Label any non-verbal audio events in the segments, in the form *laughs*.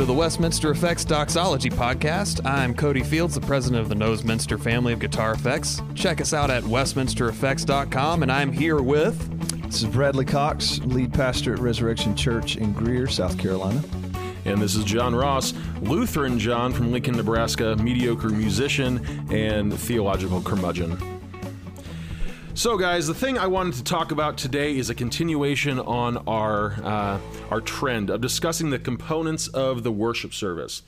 Welcome to the Westminster Effects Doxology Podcast. I'm Cody Fields, the president of the Westminster family of guitar effects. Check us out at westminstereffects.com, and I'm here with. This is Bradley Cox, lead pastor at Resurrection Church in Greer, South Carolina. And this is John Ross, Lutheran John from Lincoln, Nebraska, mediocre musician and theological curmudgeon. So, guys, the thing I wanted to talk about today is a continuation on our uh, our trend of discussing the components of the worship service.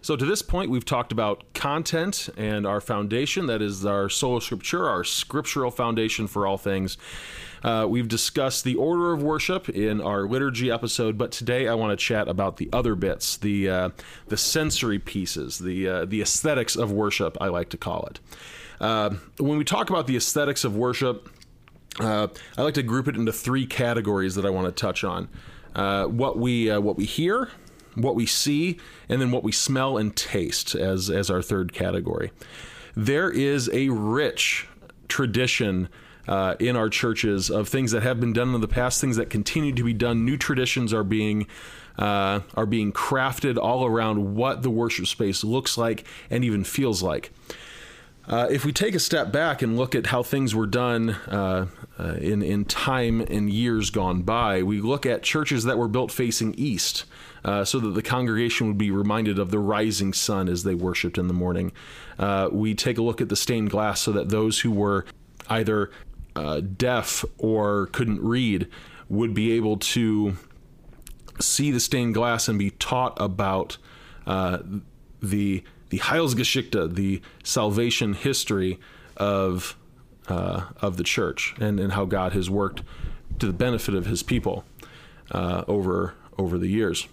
So, to this point, we've talked about content and our foundation that is our sola scriptura, our scriptural foundation for all things. Uh, we've discussed the order of worship in our liturgy episode, but today I want to chat about the other bits, the uh, the sensory pieces, the uh, the aesthetics of worship. I like to call it. Uh, when we talk about the aesthetics of worship, uh, I like to group it into three categories that I want to touch on: uh, what we uh, what we hear, what we see, and then what we smell and taste as as our third category. There is a rich tradition. Uh, in our churches, of things that have been done in the past, things that continue to be done, new traditions are being uh, are being crafted all around what the worship space looks like and even feels like. Uh, if we take a step back and look at how things were done uh, uh, in in time and years gone by, we look at churches that were built facing east, uh, so that the congregation would be reminded of the rising sun as they worshipped in the morning. Uh, we take a look at the stained glass, so that those who were either uh, deaf or couldn't read would be able to see the stained glass and be taught about the the Heilsgeschichte, the salvation history of uh, of the church, and, and how God has worked to the benefit of His people uh, over over the years.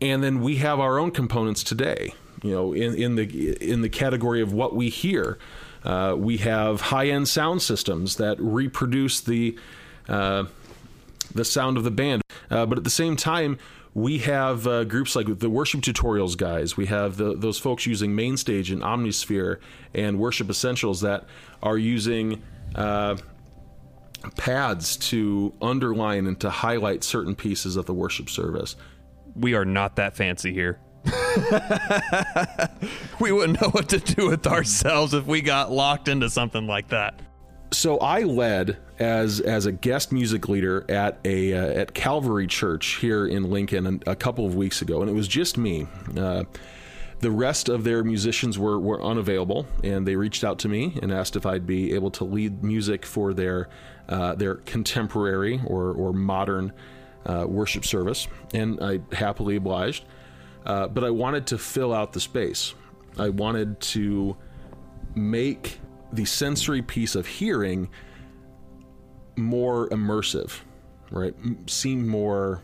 And then we have our own components today. You know, in, in the in the category of what we hear, uh, we have high end sound systems that reproduce the uh, the sound of the band, uh, but at the same time we have uh, groups like the worship tutorials guys. We have the, those folks using Mainstage and Omnisphere and Worship Essentials that are using uh, pads to underline and to highlight certain pieces of the worship service. We are not that fancy here. *laughs* *laughs* we wouldn't know what to do with ourselves if we got locked into something like that so I led as as a guest music leader at a uh, at Calvary Church here in Lincoln a, couple of weeks ago, and it was just me. Uh, the rest of their musicians were, were unavailable, and they reached out to me and asked if I'd be able to lead music for their uh, their contemporary or or modern uh, worship service, and I happily obliged. Uh, but I wanted to fill out the space. I wanted to make the sensory piece of hearing more immersive, right? Seem more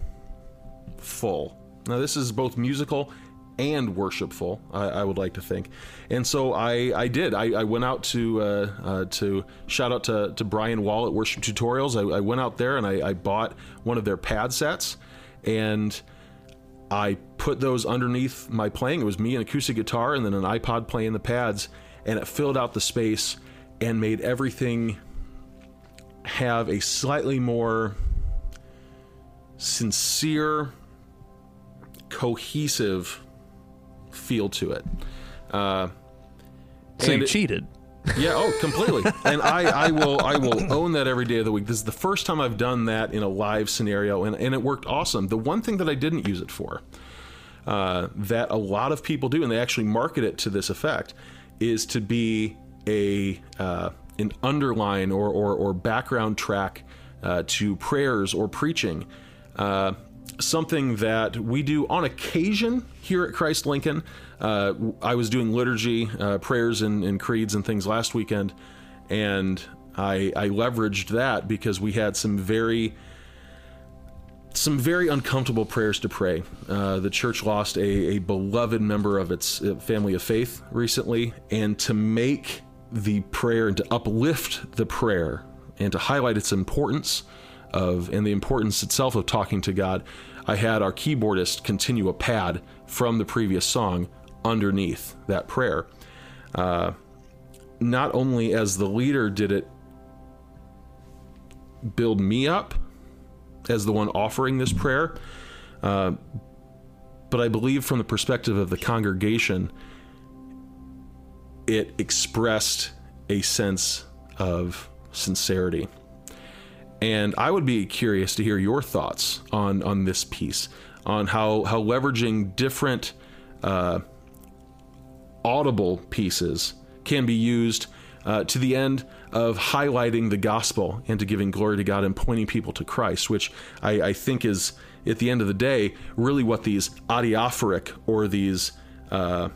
full. Now, this is both musical and worshipful. I, I, would like to think, and so I, I did. I, I went out to uh, uh, to shout out to, to Brian Wall at Worship Tutorials. I, I went out there and I, bought one of their pad sets, and I put those underneath my playing. It was me an acoustic guitar and then an iPod playing the pads, and it filled out the space and made everything have a slightly more sincere, cohesive feel to it. Uh, so you it, cheated. Yeah, oh, *laughs* completely. and I, I will, I will own that every day of the week. This is the first time I've done that in a live scenario, and, and it worked awesome. The one thing that I didn't use it for, uh, that a lot of people do, and they actually market it to this effect, is to be a uh, an underline or, or, or background track uh, to prayers or preaching. Uh, something that we do on occasion here at Christ Lincoln. Uh, I was doing liturgy, uh, prayers, and, and, creeds and things last weekend, and I, I leveraged that because we had some very some very uncomfortable prayers to pray. Uh, the church lost a, a, beloved member of its uh, family of faith recently, and to make the prayer and to uplift the prayer and to highlight its importance of and the importance itself of talking to God, I had our keyboardist continue a pad from the previous song underneath that prayer. Uh, not only as the leader did it build me up as the one offering this prayer, uh, but I believe from the perspective of the congregation, it expressed a sense of sincerity. And I would be curious to hear your thoughts on on this piece, on how how leveraging different uh, audible pieces can be used uh, to the end of highlighting the gospel and to giving glory to God and pointing people to Christ, which I, I think is at the end of the day really what these adiaphoric or these uh,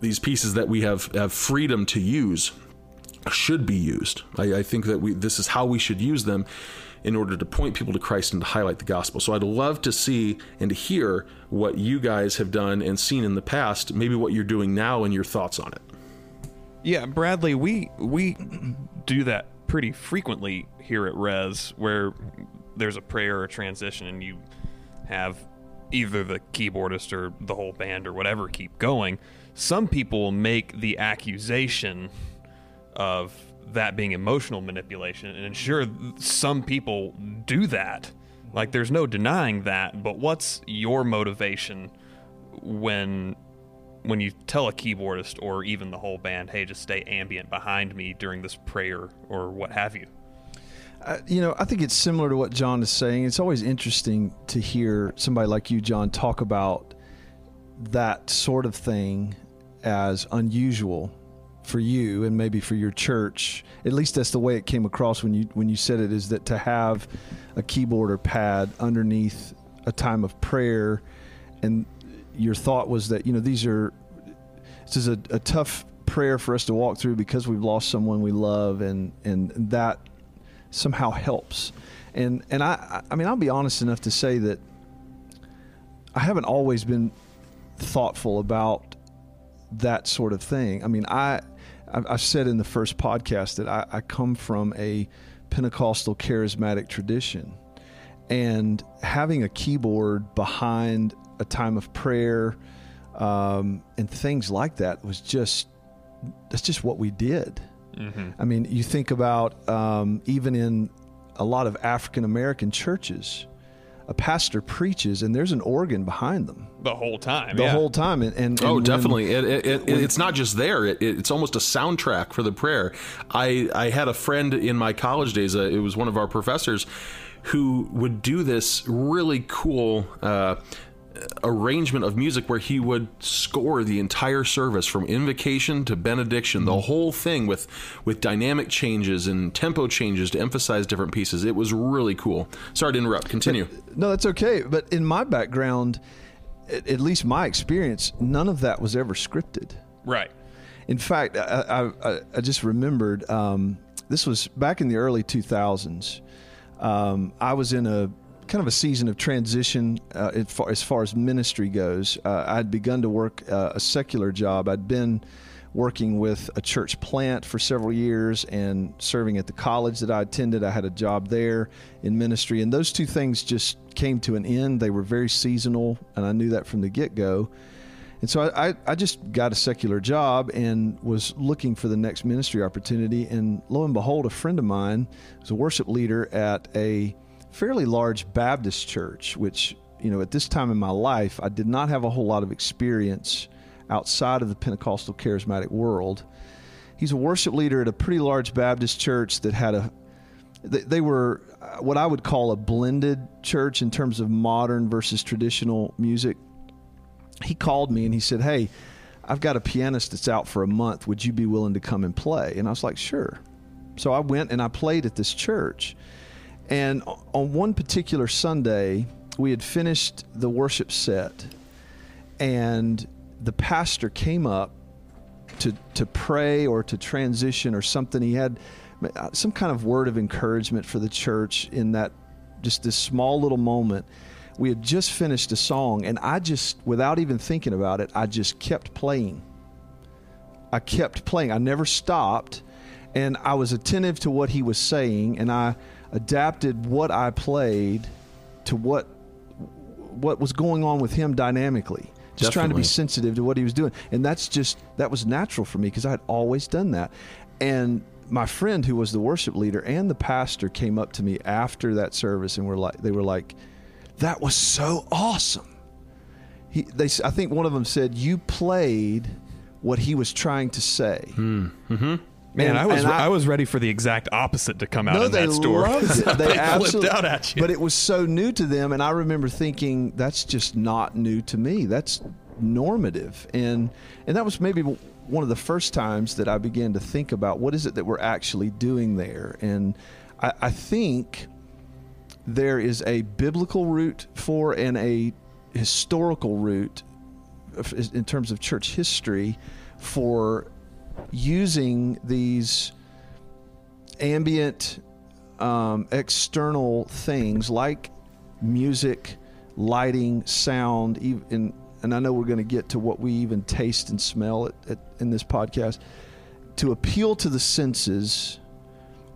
these pieces that we have have freedom to use should be used. I, I think that we this is how we should use them in order to point people to Christ and to highlight the gospel. So I'd love to see and to hear what you guys have done and seen in the past, maybe what you're doing now and your thoughts on it. Yeah, Bradley, we we *clears throat* do that pretty frequently here at Res, where there's a prayer or a transition, and you have either the keyboardist or the whole band or whatever keep going. Some people make the accusation of that being emotional manipulation, and sure, some people do that. Like, there's no denying that. But what's your motivation when when you tell a keyboardist or even the whole band, hey, just stay ambient behind me during this prayer or what have you? Uh, you know, I think it's similar to what John is saying. It's always interesting to hear somebody like you, John, talk about that sort of thing as unusual for you and maybe for your church. At least that's the way it came across when you when you said it. Is that to have a keyboard or pad underneath a time of prayer, and your thought was that you know these are this is a, a tough prayer for us to walk through because we've lost someone we love, and and that somehow helps. And and I I mean I'll be honest enough to say that I haven't always been thoughtful about that sort of thing. I mean I I've said in the first podcast that I, I come from a Pentecostal charismatic tradition, and having a keyboard behind a time of prayer um, and things like that was just that's just what we did. Mm-hmm. I mean, you think about um, even in a lot of African American churches, a pastor preaches and there's an organ behind them the whole time. The yeah. whole time, and, and, oh, and definitely, when, it, it, it, it's not just there; it's almost a soundtrack for the prayer. I I had a friend in my college days. Uh, it was one of our professors who would do this really cool. Uh, arrangement of music where he would score the entire service from invocation to benediction mm-hmm. the whole thing with with dynamic changes and tempo changes to emphasize different pieces. It was really cool. Sorry to interrupt. Continue. But, no that's okay. But in my background at, at, least my experience none of that was ever scripted. Right. In fact i, I, I just remembered um, this was back in the early 2000s um, i was in a kind of a season of transition uh, as, far, as, far, as ministry goes. Uh, I'd begun to work uh, a secular job. I'd been working with a church plant for several years and serving at the college that I attended. I had a job there in ministry, and those two things just came to an end. They were very seasonal, and I knew that from the get go. And so I, I, just got a secular job and was looking for the next ministry opportunity. And lo and behold, a friend of mine was a worship leader at a fairly large Baptist church, which, you know, at this time in my life, I did not have a whole lot of experience outside of the Pentecostal charismatic world. He's a worship leader at a pretty large Baptist church that had a they were uh, what I would call a blended church in terms of modern versus traditional music. He called me and he said, "Hey, I've got a pianist that's out for a month. Would you be willing to come and play?" And I was like, "Sure." So I went and I played at this church. And on one particular Sunday, we had finished the worship set, and the pastor came up to to pray or to transition or something. He had uh, some kind of word of encouragement for the church in that just this small little moment. We had just finished a song, and I just, without even thinking about it, I just kept playing. I kept playing. I never stopped, and I was attentive to what he was saying, and I adapted what I played to what what was going on with him dynamically. Just Definitely. trying to be sensitive to what he was doing, and that's just that was natural for me because I had always done that. And my friend, who was the worship leader, and the pastor came up to me after that service and were like, they were like, "That was so awesome." he they I think one of them said you played what he was trying to say. Hmm. Mm-hmm. Man, And- I was and I, was ready for the exact opposite to come out no, in that store. it. *laughs* They, absolutely out at you. But it was so new to them, and I remember thinking that's just not new to me. That's normative, and and that was maybe one of the first times that I began to think about what is it that we're actually doing there, and I, I think there is a biblical root for and a historical root uh, in terms of church history for using these ambient um, external things like music lighting sound even and i know we're going to get to what we even taste and smell at, at, in this podcast. To appeal to the senses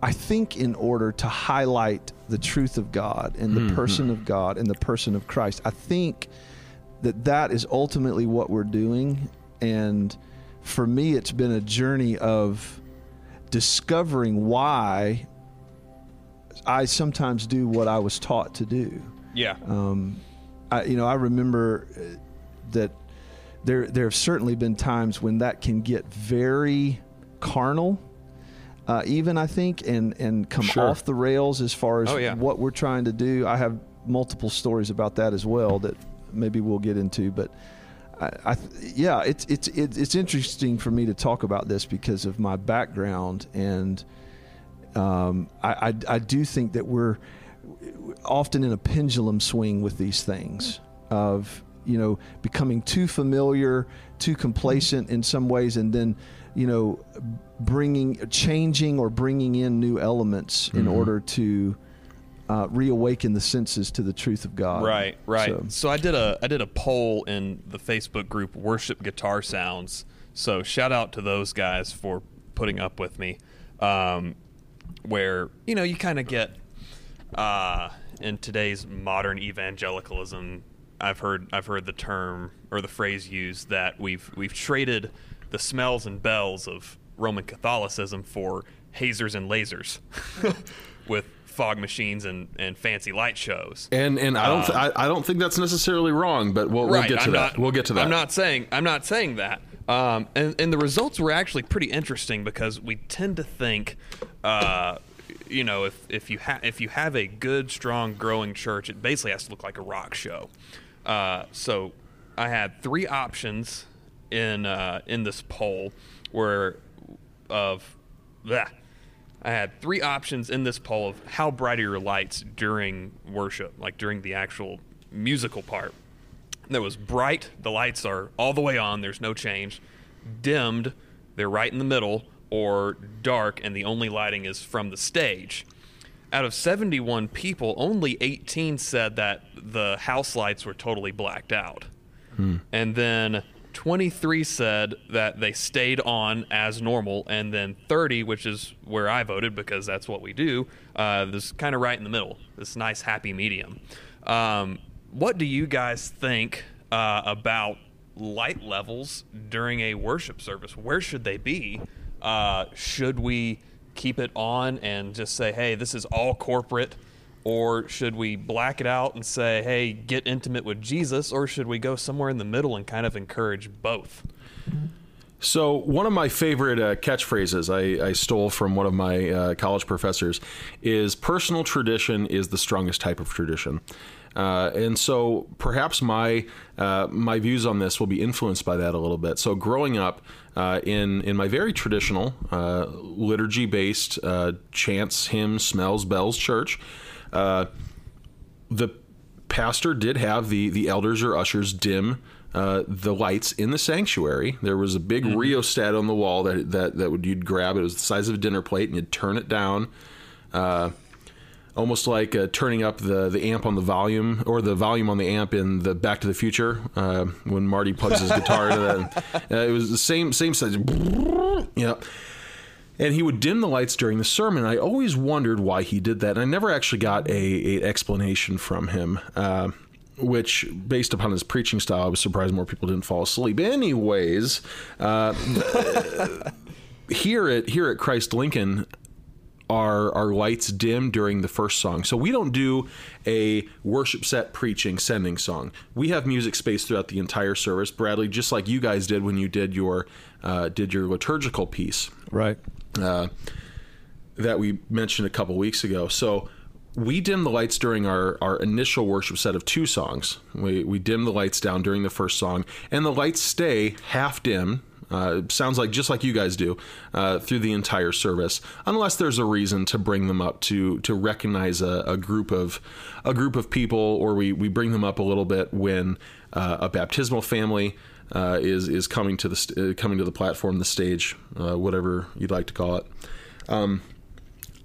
i think in order to highlight the truth of god and the person of god and the person of christ i think that that is ultimately what we're doing. And for me it's been a journey of discovering why I sometimes do what I was taught to do. yeah. Um, I, you know, I remember uh, that there there have certainly been times when that can get very carnal, uh, even I think, and and come Sure. off the rails as far as Oh, yeah. what we're trying to do. I have multiple stories about that as well that maybe we'll get into, but. I, I yeah, it's it's it's it's interesting for me to talk about this because of my background, and um, I, I I do think that we're often in a pendulum swing with these things of you know becoming too familiar, too complacent in some ways, and then you know bringing changing or bringing in new elements in order to uh, reawaken the senses to the truth of God. Right, right. So- So. I did a I did a poll in the Facebook group Worship Guitar Sounds. So shout out to those guys for putting up with me. Um, where you know you kind of get uh, in today's modern evangelicalism. I've heard I've heard the term or the phrase used that we've we've traded the smells and bells of Roman Catholicism for hazers and lasers, *laughs* with fog machines and, and fancy light shows. And and I don't th- I, I don't think that's necessarily wrong, but we'll, we'll get to I'm that. not- we'll get to that. I'm not saying I'm not saying that. Um, and, and the results were actually pretty interesting because we tend to think, uh, you know, if if you ha- if you have a good, strong, growing church, it basically has to look like a rock show. Uh, so I had three options in uh, in this poll where of bleh. I had three options in this poll of how bright are your lights during worship, like during the actual musical part. There was bright, the lights are all the way on, there's no change. Dimmed, they're right in the middle, or dark, and the only lighting is from the stage. Out of 71 people, only 18 said that the house lights were totally blacked out. Hmm. And then 23 said that they stayed on as normal. And then 30, which is where I voted because that's what we do, uh, this kind of right in the middle, this nice happy medium. Um, what do you guys think uh, about light levels during a worship service? Where should they be? Uh, should we keep it on and just say, hey, this is all corporate? Or should we black it out and say, hey, get intimate with Jesus? Or should we go somewhere in the middle and kind of encourage both? So one of my favorite uh, catchphrases I, I stole from one of my uh, college professors is "personal tradition is the strongest type of tradition," uh, and so perhaps my uh, my views on this will be influenced by that a little bit. So growing up uh, in in my very traditional uh, liturgy based uh, chants, hymns, smells, bells church. Uh, the pastor did have the the elders or ushers dim uh, the lights in the sanctuary. There was a big rheostat on the wall that that that would you'd grab. It was the size of a dinner plate, and you'd turn it down. Uh, Almost like uh, turning up the, the amp on the volume or the volume on the amp in the Back to the Future uh, when Marty plugs his guitar into that. *laughs* Uh, it was the same same size. *laughs* Yeah and he would dim the lights during the sermon. I always wondered why he did that, and I never actually got a, a explanation from him. Uh, which, based upon his preaching style, I was surprised more people didn't fall asleep. Anyways, uh, *laughs* here at here at Christ Lincoln, our our lights dim during the first song. So we don't do a worship set preaching sending song. We have music space throughout the entire service, Bradley, just like you guys did when you did your uh, did your liturgical piece Right. Uh, that we mentioned a couple weeks ago. So we dim the lights during our, our initial worship set of two songs. We, we dim the lights down during the first song, and the lights stay half dim. Uh, sounds like just like you guys do uh, through the entire service, unless there's a reason to bring them up to to recognize a, a group of a group of people, or we, we bring them up a little bit when uh, a baptismal family uh, is is coming to the st- uh, coming to the platform, the stage, uh, whatever you'd like to call it. Um,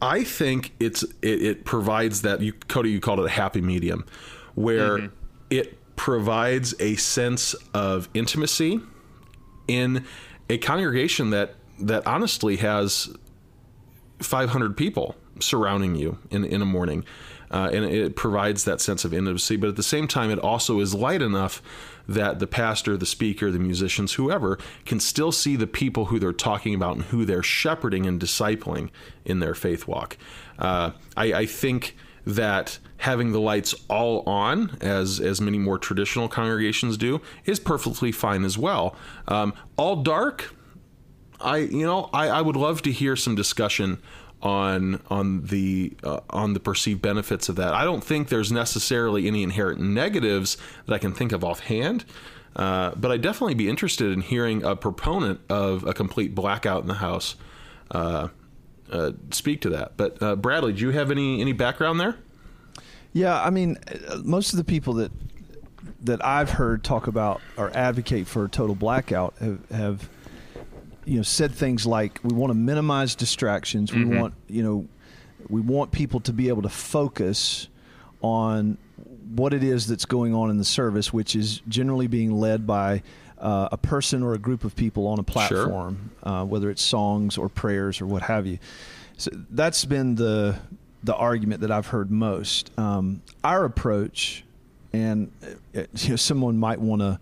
I think it's it, it provides that you Cody you called it a happy medium, where it provides a sense of intimacy in a congregation that that honestly has 500 people surrounding you in in a morning, uh, and it provides that sense of intimacy. But at the same time, it also is light enough that the pastor, the speaker, the musicians, whoever, can still see the people who they're talking about and who they're shepherding and discipling in their faith walk. Uh, I, I think that having the lights all on, as as many more traditional congregations do, is perfectly fine as well. Um, all dark, I you know I, I would love to hear some discussion on on the uh, on the perceived benefits of that. I don't think there's necessarily any inherent negatives that I can think of offhand. Uh, but I'd definitely be interested in hearing a proponent of a complete blackout in the house uh, uh, speak to that. But uh, Bradley, do you have any any background there? Yeah, I mean, most of the people that that I've heard talk about or advocate for a total blackout have, have you know said things like we want to minimize distractions. We want you know we want people to be able to focus on what it is that's going on in the service, which is generally being led by uh, a person or a group of people on a platform, uh, whether it's songs or prayers or what have you. So that's been the the argument that I've heard most. Um, our approach, and uh, you know, someone might want to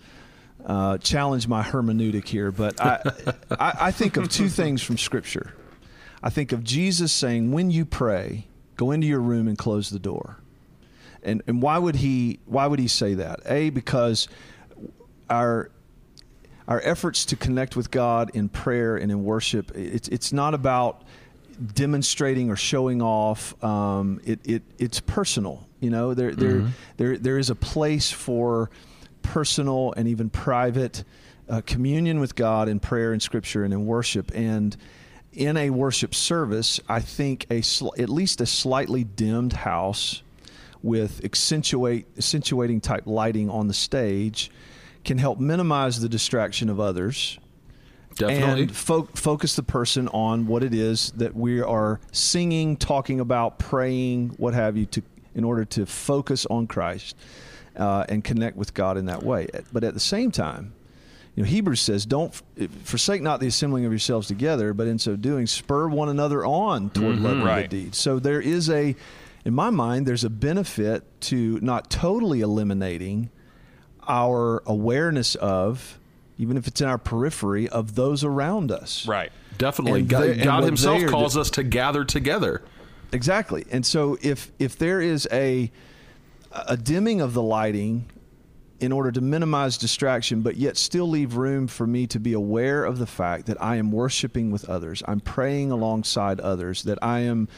uh, challenge my hermeneutic here, but I, I, I think of two things from Scripture. I think of Jesus saying, "When you pray, go into your room and close the door." And and why would he why would he say that? A because our our efforts to connect with God in prayer and in worship, it's it's not about demonstrating or showing off. Um, it, it it's personal. You know, there there there there is a place for personal and even private uh, communion with God in prayer and Scripture and in worship. And in a worship service, I think a sl- at least a slightly dimmed house with accentuate accentuating type lighting on the stage can help minimize the distraction of others Definitely. and fo- focus the person on what it is that we are singing, talking about, praying, what have you, to in order to focus on Christ uh, and connect with God in that way. But at the same time, you know, Hebrews says, "Don't forsake not the assembling of yourselves together, but in so doing, spur one another on toward love and Right. good deeds." So there is a, in my mind, there's a benefit to not totally eliminating our awareness of, even if it's in our periphery, of those around us. Right. Definitely. And God, they- and God Himself calls do- us to gather together. Exactly. And so if if there is a a dimming of the lighting in order to minimize distraction but yet still leave room for me to be aware of the fact that I am worshiping with others. I'm praying alongside others that I am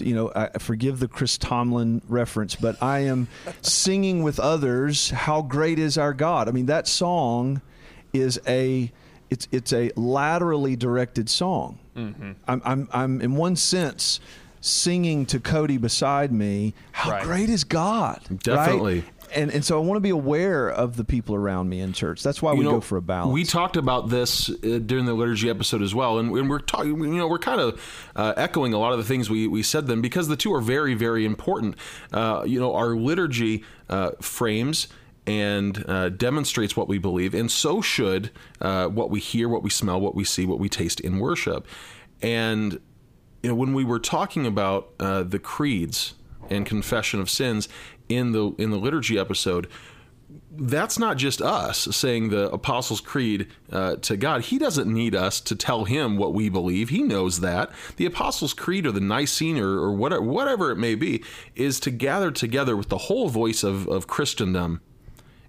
you know, I forgive the Chris Tomlin reference, but I am singing with others. How great is our God? I mean, that song is a it's it's a laterally directed song. Mm-hmm. I'm I'm I'm in one sense singing to Cody beside me. How Right. great is God? right? Definitely. And and so I want to be aware of the people around me in church. That's why we You know, go for a balance. We talked about this uh, during the liturgy episode as well, and, and we're talking. You know, we're kind of uh, echoing a lot of the things we, we said then because the two are very very important. Uh, you know, our liturgy uh, frames and uh, demonstrates what we believe, and so should uh, what we hear, what we smell, what we see, what we taste in worship. And you know, when we were talking about uh, the creeds and confession of sins in the in the liturgy episode, that's not just us saying the Apostles' Creed uh, to God. He doesn't need us to tell him what we believe. He knows that. The Apostles' Creed or the Nicene or, or whatever, whatever it may be is to gather together with the whole voice of, of Christendom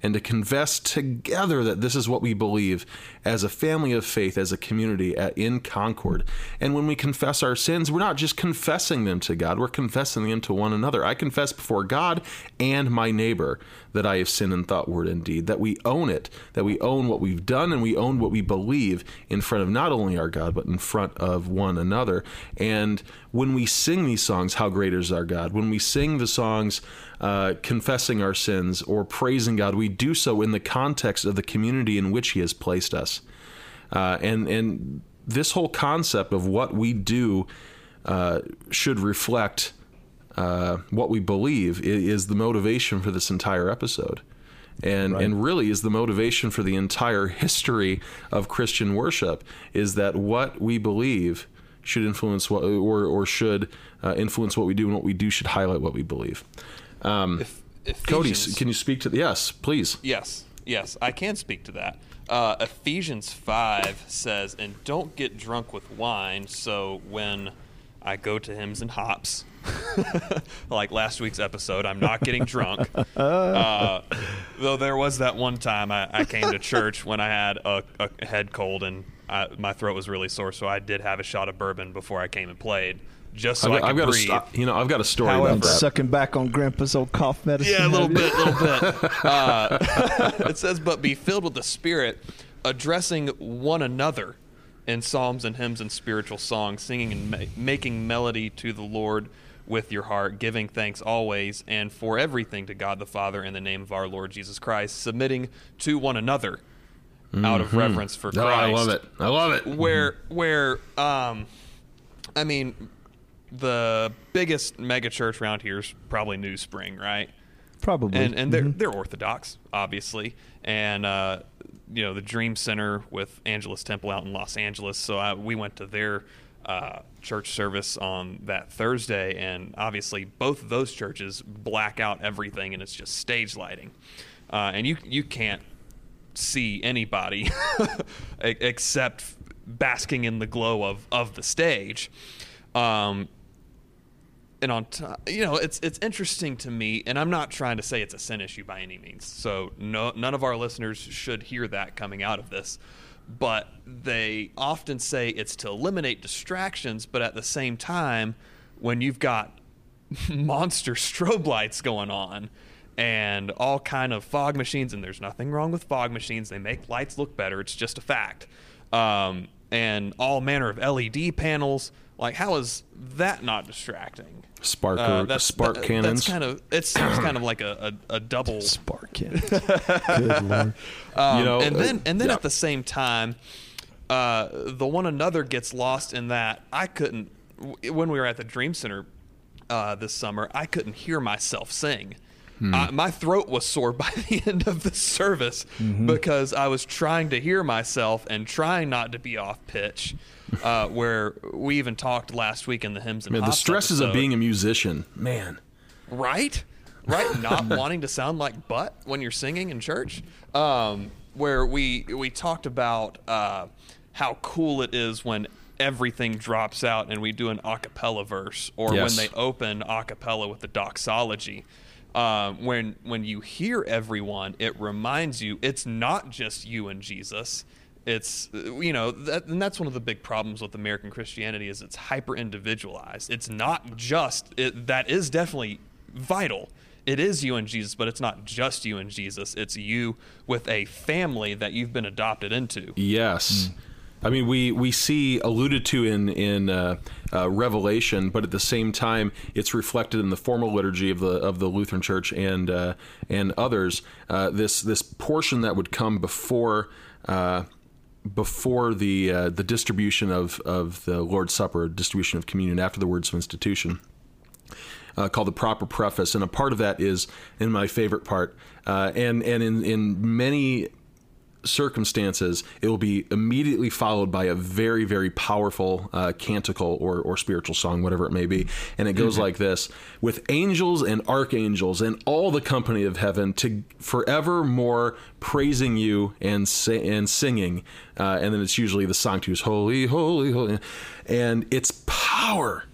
and to confess together that this is what we believe as a family of faith, as a community at, in Concord. And when we confess our sins, we're not just confessing them to God, we're confessing them to one another. I confess before God and my neighbor that I have sinned in thought, word, and deed, that we own it, that we own what we've done and we own what we believe in front of not only our God, but in front of one another. And when we sing these songs, How Great is Our God, when we sing the songs uh, confessing our sins or praising God, we do so in the context of the community in which He has placed us. Uh, and, and this whole concept of what we do uh, should reflect uh, what we believe is the motivation for this entire episode. And, right. and really is the motivation for the entire history of Christian worship is that what we believe should influence what or, or should uh, influence what we do and what we do should highlight what we believe. Um, if, Cody, can you speak to the, yes, please. Yes, yes, I can speak to that. Uh, Ephesians 5 says, and don't get drunk with wine. So when I go to hymns and hops, *laughs* like last week's episode. I'm not getting drunk. *laughs* Uh, though there was that one time I, I came to church when I had a, a head cold and I, my throat was really sore, so I did have a shot of bourbon before I came and played. Just so I've, I could I've breathe. got a, you know, I've got a story How about that. Sucking back on Grandpa's old cough medicine. Yeah, a little bit, a little bit. *laughs* Uh, it says, "But be filled with the Spirit, addressing one another in psalms and hymns and spiritual songs, singing and ma- making melody to the Lord." with your heart, giving thanks always and for everything to God the Father in the name of our Lord Jesus Christ, submitting to one another mm-hmm. out of mm-hmm. reverence for Christ. Oh, I love it. I love it. Where where um I mean the biggest mega church around here is probably New Spring, right? Probably. And and they're mm-hmm. they're orthodox, obviously. And uh you know, the Dream Center with Angelus Temple out in Los Angeles. So I, we went to their uh, church service on that Thursday, and obviously both of those churches black out everything, and it's just stage lighting, uh, and you you can't see anybody *laughs* except basking in the glow of of the stage. Um, and on top, you know, it's it's interesting to me, and I'm not trying to say it's a sin issue by any means. So no, none of our listeners should hear that coming out of this but they often say it's to eliminate distractions, but at the same time, when you've got *laughs* monster strobe lights going on and all kind of fog machines, and there's nothing wrong with fog machines, they make lights look better. It's just a fact. Um, and all manner of LED panels. Like, how is that not distracting? Spark uh, that's, spark that, cannons. That's kind of it sounds *coughs* kind of like a, a, a double spark *laughs* cannon. Good lord. Um, you know, and then and then yeah. at the same time, uh, the one another gets lost in that I couldn't when we were at the Dream Center uh, this summer. I couldn't hear myself sing. Hmm. I, my throat was sore *laughs* by the end of the service mm-hmm. because I was trying to hear myself and trying not to be off pitch. Uh, *laughs* where we even talked last week in the hymns and man, the stresses episode. of being a musician, man. Right, right. *laughs* Not wanting to sound like butt when you're singing in church. Um, where we we talked about uh, how cool it is when everything drops out and we do an a cappella verse, or yes. when they open a cappella with the doxology. Um, when when you hear everyone, it reminds you it's not just you and Jesus. It's you know, that, and that's one of the big problems with American Christianity is it's hyper individualized. It's not just it, that is definitely vital. It is you and Jesus, but it's not just you and Jesus. It's you with a family that you've been adopted into. Yes. Mm. I mean, we, we see alluded to in in uh, uh, Revelation, but at the same time, it's reflected in the formal liturgy of the of the Lutheran Church and uh, and others. Uh, this this portion that would come before uh, before the uh, the distribution of of the Lord's Supper, distribution of communion after the words of institution. Uh, called the proper preface, and a part of that is in my favorite part, uh, and and in in many circumstances, it will be immediately followed by a very, very powerful uh, canticle or, or spiritual song, whatever it may be. And it goes mm-hmm. like this with angels and archangels and all the company of heaven to forevermore praising you and, and singing. Uh, and then it's usually the Sanctus, holy, holy, holy. And its power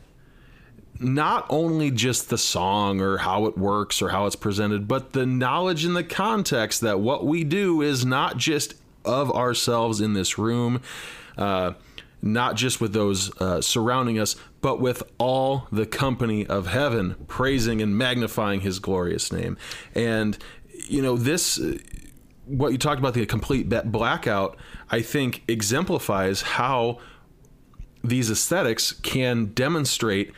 not only just the song or how it works or how it's presented, but the knowledge and the context that what we do is not just of ourselves in this room, uh, not just with those uh, surrounding us, but with all the company of heaven, praising and magnifying his glorious name. And, you know, this, what you talked about, the complete blackout, I think exemplifies how these aesthetics can demonstrate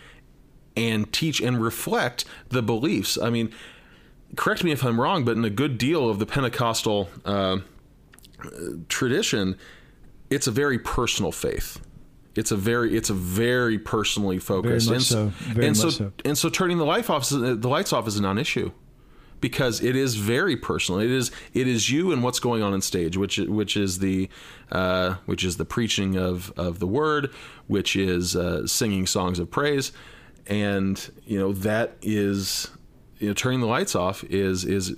and teach and reflect the beliefs. I mean, correct me if I'm wrong, but in a good deal of the Pentecostal uh, tradition, it's a very personal faith. It's a very it's a very personally focused. Very and, so. Very and so, so. and so turning the light off the lights off is a non-issue because it is very personal. It is it is you and what's going on in stage, which which is the uh, which is the preaching of of the word, which is uh, singing songs of praise and you know that is you know turning the lights off is is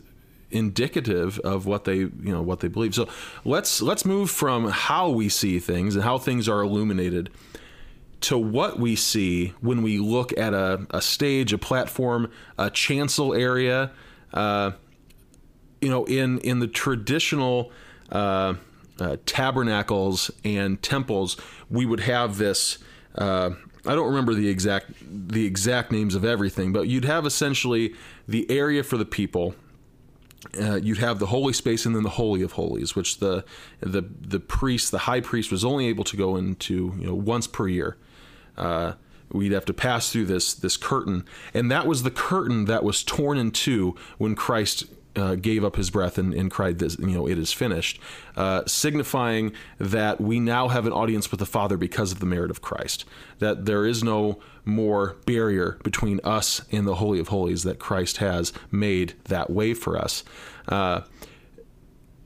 indicative of what they you know what they believe. So let's let's move from how we see things and how things are illuminated to what we see when we look at a, a stage a platform a chancel area uh, you know in in the traditional uh, uh, tabernacles and temples we would have this uh, I don't remember the exact the exact names of everything, but you'd have essentially the area for the people. Uh, you'd have the holy space and then the holy of holies, which the the the priest, the high priest, was only able to go into you know once per year. Uh, we'd have to pass through this this curtain, and that was the curtain that was torn in two when Christ uh, gave up his breath and, and, cried, "This, you know, it is finished," uh, signifying that we now have an audience with the Father because of the merit of Christ. That there is no more barrier between us and the Holy of Holies. That Christ has made that way for us. Uh,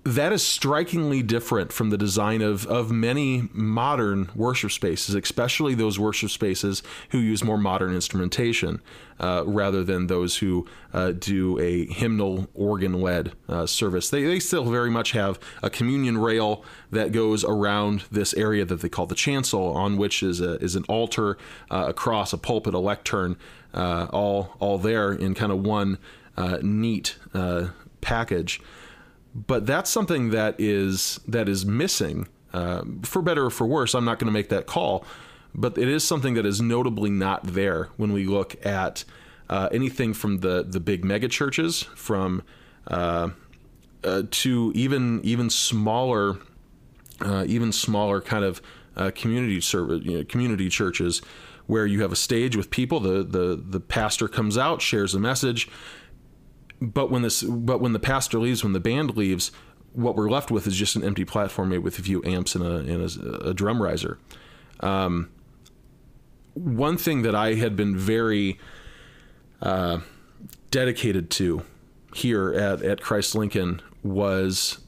that is strikingly different from the design of, of many modern worship spaces, especially those worship spaces who use more modern instrumentation uh, rather than those who uh, do a hymnal organ led uh, service. They, they still very much have a communion rail that goes around this area that they call the chancel, on which is, a, is an altar, uh, a cross, a pulpit, a lectern, uh, all, all there in kind of one uh, neat package but that's something that is that is missing uh, for better or for worse i'm not going to make that call but it is something that is notably not there when we look at uh, anything from the the big mega churches from uh, uh to even even smaller uh, even smaller kind of uh, community service you know, community churches where you have a stage with people the the the pastor comes out shares a message but when this but when the pastor leaves when the band leaves what we're left with is just an empty platform made with a few amps and a, and a, a drum riser. Um, one thing that i had been very uh, dedicated to here at, at christ lincoln was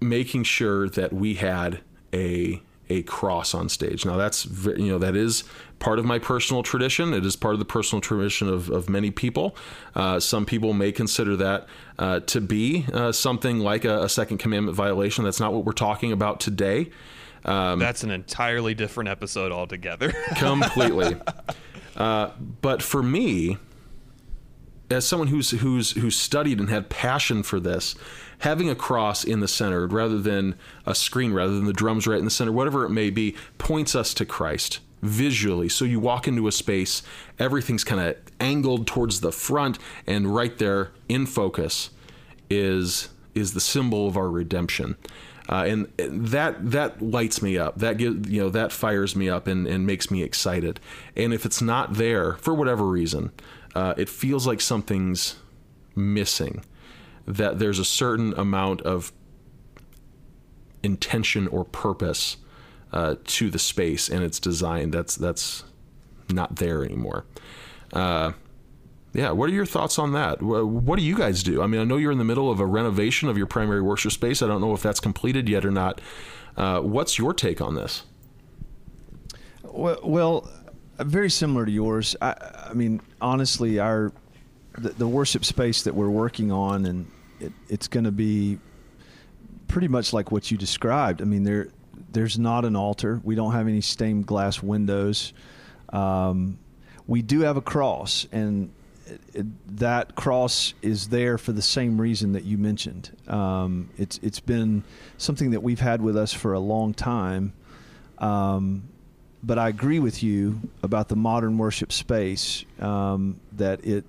making sure that we had a a cross on stage. Now that's you know that is part of my personal tradition. It is part of the personal tradition of, of many people. Uh, some people may consider that uh, to be uh, something like a, a, second commandment violation. That's not what we're talking about today. Um, that's an entirely different episode altogether. *laughs* completely. Uh, but for me, as someone who's who's who's studied and had passion for this, having a cross in the center rather than a screen, rather than the drums right in the center, whatever it may be, points us to Christ visually. So you walk into a space, everything's kind of angled towards the front, and right there in focus is is the symbol of our redemption. Uh, and that that lights me up. That you know that fires me up and, and makes me excited. And if it's not there for whatever reason, uh, it feels like something's missing. That there's a certain amount of intention or purpose uh, to the space and its design that's that's not there anymore. Uh, Yeah, what are your thoughts on that? What do you guys do? I mean, I know you're in the middle of a renovation of your primary worship space. I don't know if that's completed yet or not. Uh, what's your take on this? Well, well very similar to yours. I, I mean, honestly, our the, the, worship space that we're working on, and it, it's going to be pretty much like what you described. I mean, there there's not an altar. We don't have any stained glass windows. Um, we do have a cross, and it, it, that cross is there for the same reason that you mentioned. Um, it's it's been something that we've had with us for a long time. Um, but I agree with you about the modern worship space um, that it,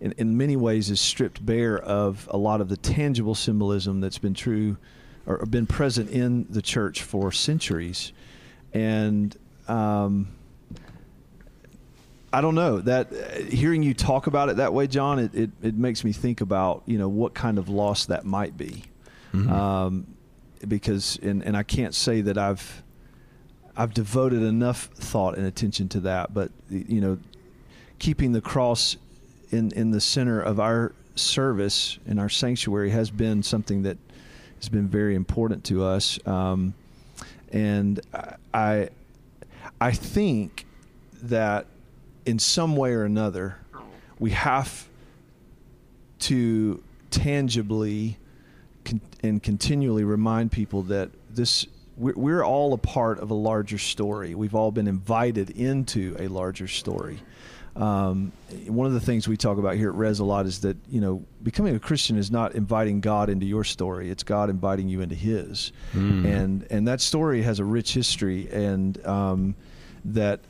in, in, many ways, is stripped bare of a lot of the tangible symbolism that's been true or been present in the church for centuries, and um, I don't know that uh, hearing you talk about it that way, John, it, it, it, makes me think about you know what kind of loss that might be, mm-hmm. um, because and and I can't say that I've I've devoted enough thought and attention to that, but you know, keeping the cross in in the center of our service in our sanctuary has been something that has been very important to us, um, and I I think that in some way or another we have to tangibly con- and continually remind people that this we're, all a part of a larger story. We've all been invited into a larger story. Um, one of the things we talk about here at Res a lot is that you know becoming a Christian is not inviting God into your story; it's God inviting you into His, mm. and and that story has a rich history, and um, that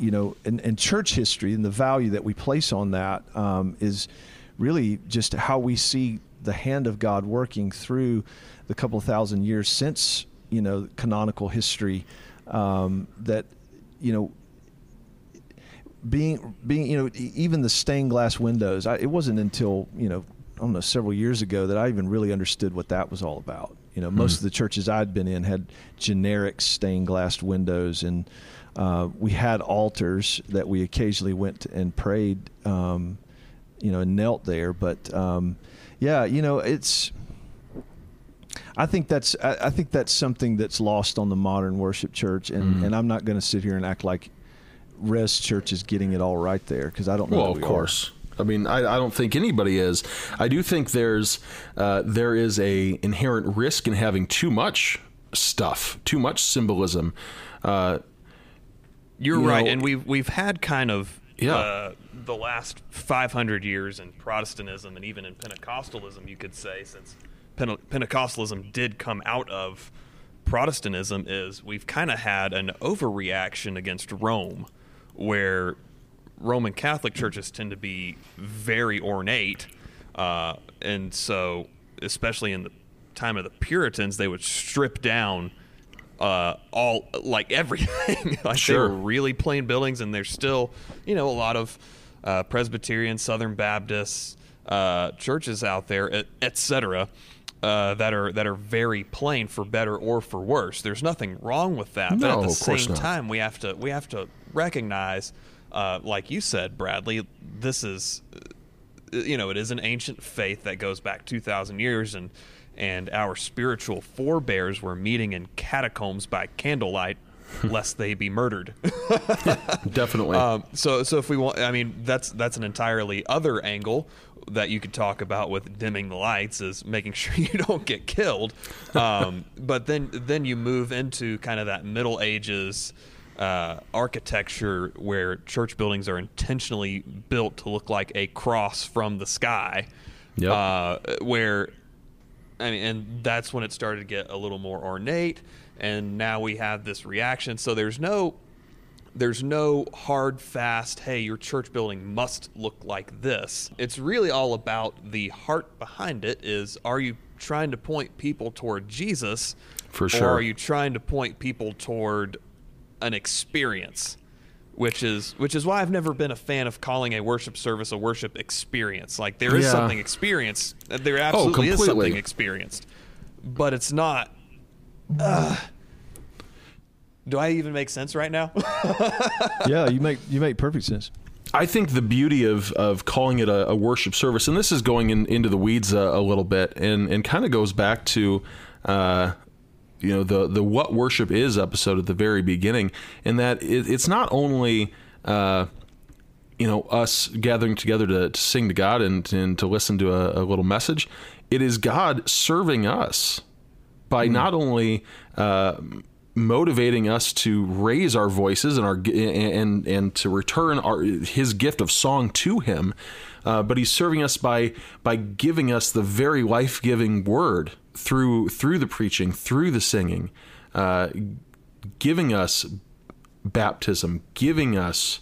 you know, and, and, church history and the value that we place on that um, is really just how we see the hand of God working through the couple thousand years since you know canonical history um, that you know being being you know even the stained glass windows I, it wasn't until you know I don't know several years ago that I even really understood what that was all about you know most mm. of the churches I'd been in had generic stained glass windows and uh, we had altars that we occasionally went and prayed um, you know and knelt there but um, yeah you know it's I think that's I, I, think that's something that's lost on the modern worship church, and, mm. and I'm not going to sit here and act like Res Church is getting it all right there because I don't know. Well, of course. Are. I mean, I, I, don't think anybody is. I do think there's uh, there is a inherent risk in having too much stuff, too much symbolism. Uh, You're you right, know, and we've we've had kind of yeah. Uh, the last 500 years in Protestantism and even in Pentecostalism, you could say, since Pentecostalism did come out of Protestantism is we've kind of had an overreaction against Rome, where Roman Catholic churches tend to be very ornate, uh, and so especially in the time of the Puritans, they would strip down uh, all like everything. *laughs* like sure. they were really plain buildings, and there's still you know a lot of uh, Presbyterian, Southern Baptist uh, churches out there, etc uh, that are that are very plain for better or for worse. There's nothing wrong with that. No, but at the same time, we have to we have to recognize, uh, like you said, Bradley, this is uh, you know it is an ancient faith that goes back two thousand years, and and our spiritual forebears were meeting in catacombs by candlelight. *laughs* lest they be murdered. *laughs* Definitely. Um, so, so if we want, I mean, that's that's an entirely other angle that you could talk about with dimming the lights is making *laughs* sure you don't get killed. Um, *laughs* but then then you move into kind of that Middle Ages uh, architecture where church buildings are intentionally built to look like a cross from the sky. Yep. Uh, where I mean, and that's when it started to get a little more ornate. And now we have this reaction. So there's no there's no hard, fast, hey, your church building must look like this. It's really all about the heart behind it is are you trying to point people toward Jesus? For sure. Or are you trying to point people toward an experience? Which is which is why I've never been a fan of calling a worship service a worship experience. Like there is yeah. something experienced. There absolutely oh, is something experienced. But it's not uh, do I even make sense right now? *laughs* yeah, you make you make perfect sense. I think the beauty of, of calling it a, a worship service, and this is going in, into the weeds a, a little bit, and, and kind of goes back to, uh, you know, the the what worship is episode at the very beginning, in that it, it's not only, uh, you know, us gathering together to, to sing to God and, and to listen to a, a little message. It is God serving us by not only uh, motivating us to raise our voices and our and and to return our his gift of song to him uh, but he's serving us by by giving us the very life-giving word through through the preaching through the singing uh, giving us baptism giving us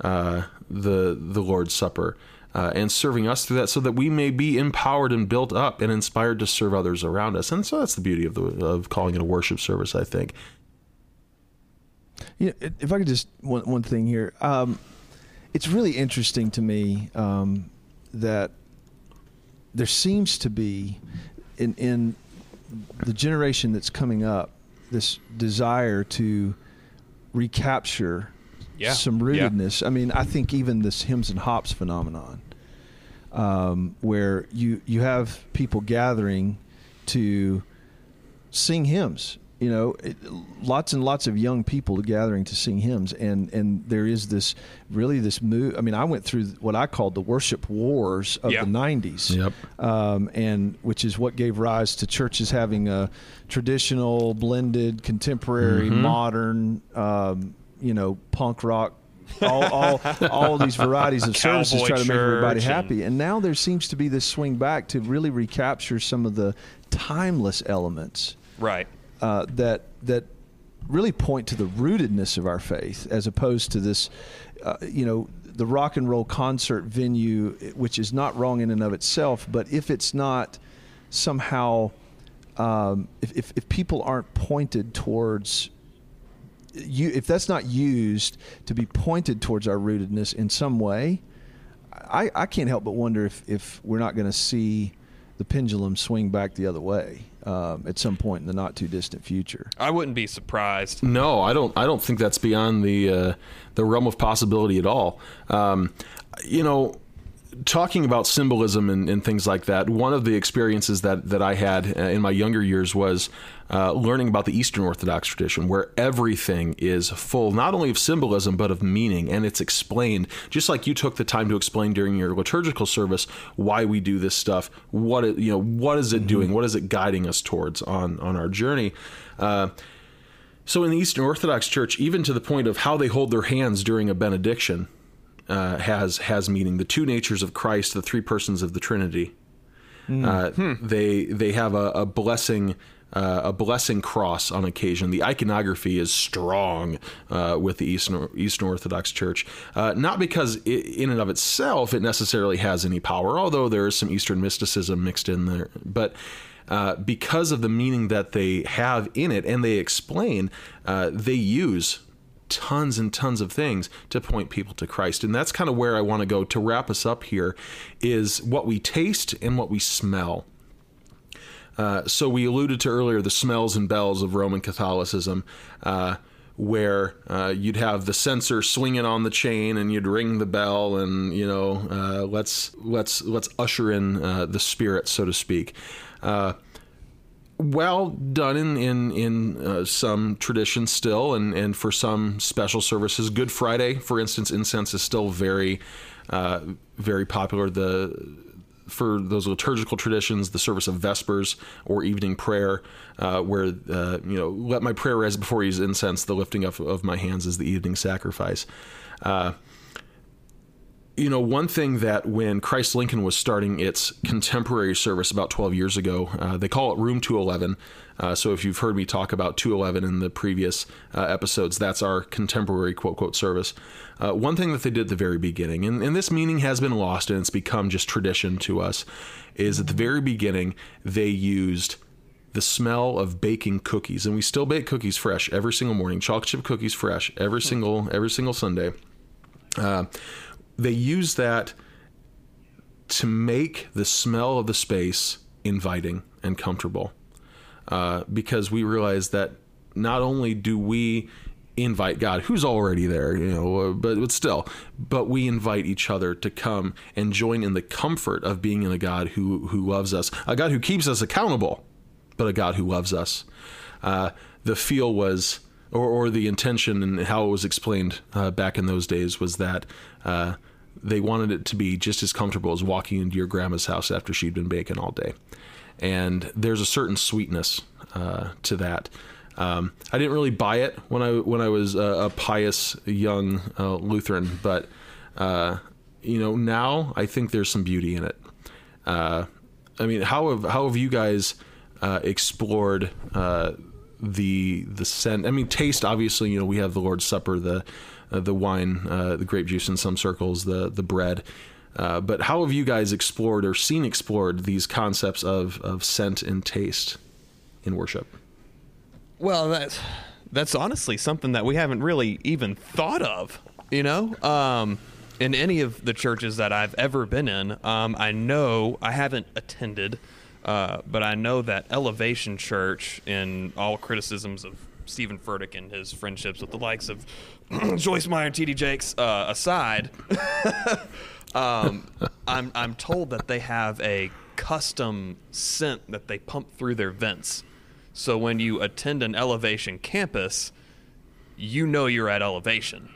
uh, the the Lord's Supper uh, and serving us through that so that we may be empowered and built up and inspired to serve others around us. And so that's the beauty of the of calling it a worship service, I think. You know, if I could just one one thing here, um, it's really interesting to me um, that there seems to be in in the generation that's coming up this desire to recapture Yeah. some Yeah. rootedness. I mean, I think even this hymns and hops phenomenon, um, where you you have people gathering to sing hymns. You know, it, lots and lots of young people gathering to sing hymns, and and there is this really this move. I mean, I went through what I called the worship wars of Yeah. the '90s, Yep. um, and which is what gave rise to churches having a traditional, blended, contemporary, Mm-hmm. modern, um, you know, punk rock. all, all, all these varieties of *laughs* services Cowboy try to make everybody church and- happy. And now there seems to be this swing back to really recapture some of the timeless elements Right. Uh, that that really point to the rootedness of our faith, as opposed to this, uh, you know, the rock and roll concert venue, which is not wrong in and of itself, but if it's not somehow, um, if, if if people aren't pointed towards you, if that's not used to be pointed towards our rootedness in some way, I, I can't help but wonder if, if we're not going to see the pendulum swing back the other way um, at some point in the not too distant future. I wouldn't be surprised. No, I don't. I don't think that's beyond the uh, the realm of possibility at all. Um, you know, talking about symbolism and, and things like that. One of the experiences that that I had uh, in my younger years was uh, learning about the Eastern Orthodox tradition, where everything is full not only of symbolism but of meaning, and it's explained. Just like you took the time to explain during your liturgical service why we do this stuff, what it, you know, what is it doing, what is it guiding us towards on on our journey. Uh, so in the Eastern Orthodox Church, even to the point of how they hold their hands during a benediction, uh, has has meaning. The two natures of Christ, the three persons of the Trinity. Uh, They they have a, a blessing. Uh, a blessing cross on occasion. The iconography is strong uh, with the Eastern Eastern Orthodox Church, uh, not because i in and of itself it necessarily has any power, although there is some Eastern mysticism mixed in there, but uh, because of the meaning that they have in it and they explain, uh, they use tons and tons of things to point people to Christ. And that's kind of where I want to go to wrap us up here is what we taste and what we smell. Uh, so we alluded to earlier the smells and bells of Roman Catholicism. Uh, where uh, you'd have the censer swinging on the chain and you'd ring the bell and you know uh, let's let's let's usher in uh, the spirit so to speak well done in in in some traditions still, and and for some special services. Good Friday, for instance, incense is still very very popular. The for those liturgical traditions, the service of Vespers or evening prayer, uh, where uh, you know, let my prayer rise before you incense. The lifting up of my hands is the evening sacrifice. Uh, you know, one thing that when Christ Lincoln was starting its contemporary service about 12 years ago, uh, they call it Room 211. Uh, so if you've heard me talk about 211 in the previous uh, episodes, that's our contemporary quote, quote, service. Uh, one thing that they did at the very beginning, and, and this meaning has been lost and it's become just tradition to us, is at the very beginning, they used the smell of baking cookies. And we still bake cookies fresh every single morning, chocolate chip cookies fresh every single, every single Sunday. Uh, they use that to make the smell of the space inviting and comfortable. Uh, because we realize that not only do we invite God, who's already there, you know, but, but still, but we invite each other to come and join in the comfort of being in a God who, who loves us, a God who keeps us accountable, but a God who loves us. Uh, the feel was, or, or the intention and how it was explained uh, back in those days was that uh, they wanted it to be just as comfortable as walking into your grandma's house after she'd been baking all day. And there's a certain sweetness uh, to that. Um, I didn't really buy it when I when I was a, a pious young uh, Lutheran, but uh, you know now I think there's some beauty in it. Uh, I mean, how have how have you guys explored the the scent? I mean, taste. Obviously, you know we have the Lord's Supper, the uh, the wine, uh, the grape juice in some circles, the the bread. Uh, but how have you guys explored or seen explored these concepts of of scent and taste in worship? Well, that's that's honestly something that we haven't really even thought of. You know, um, in any of the churches that I've ever been in, um, I know I haven't attended, uh, but I know that Elevation Church, in all criticisms of Stephen Furtick and his friendships with the likes of *clears throat* Joyce Meyer and T.D. Jakes uh, aside, *laughs* um, I'm I'm told that they have a custom scent that they pump through their vents. So when you attend an elevation campus, you know you're at elevation.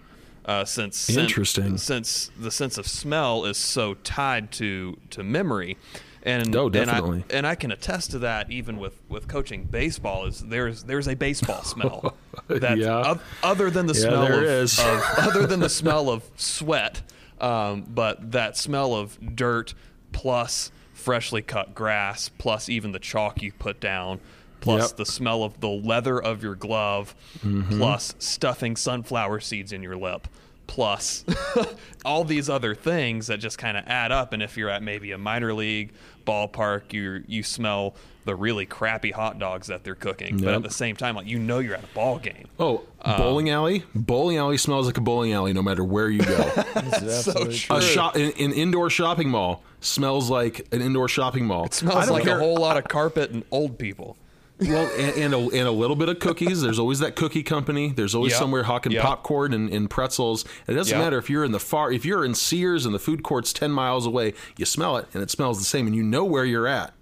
Uh, since interesting, since the sense of smell is so tied to to memory, and oh, definitely, and I, and I can attest to that even with with coaching baseball. Is there's there's a baseball smell that *laughs* yeah. other than the yeah, smell of, is. of *laughs* other than the smell of sweat, um, but that smell of dirt plus freshly cut grass plus even the chalk you put down plus Yep. the smell of the leather of your glove, Mm-hmm. plus stuffing sunflower seeds in your lip, plus *laughs* all these other things that just kind of add up. And if you're at maybe a minor league ballpark, you you smell the really crappy hot dogs that they're cooking, but at the same time, like you know you're at a ball game. Oh, um, bowling alley. Bowling alley smells like a bowling alley no matter where you go. *laughs* so true. a shop, an, an indoor shopping mall smells like an indoor shopping mall. It smells like a whole lot of carpet and old people. Well, and, and, a, and a little bit of cookies. There's always that cookie company. There's always Yep. somewhere hawking Yep. popcorn and, and pretzels. It doesn't Yep. matter if you're in the far, if you're in Sears and the food court's ten miles away. You smell it, and it smells the same, and you know where you're at.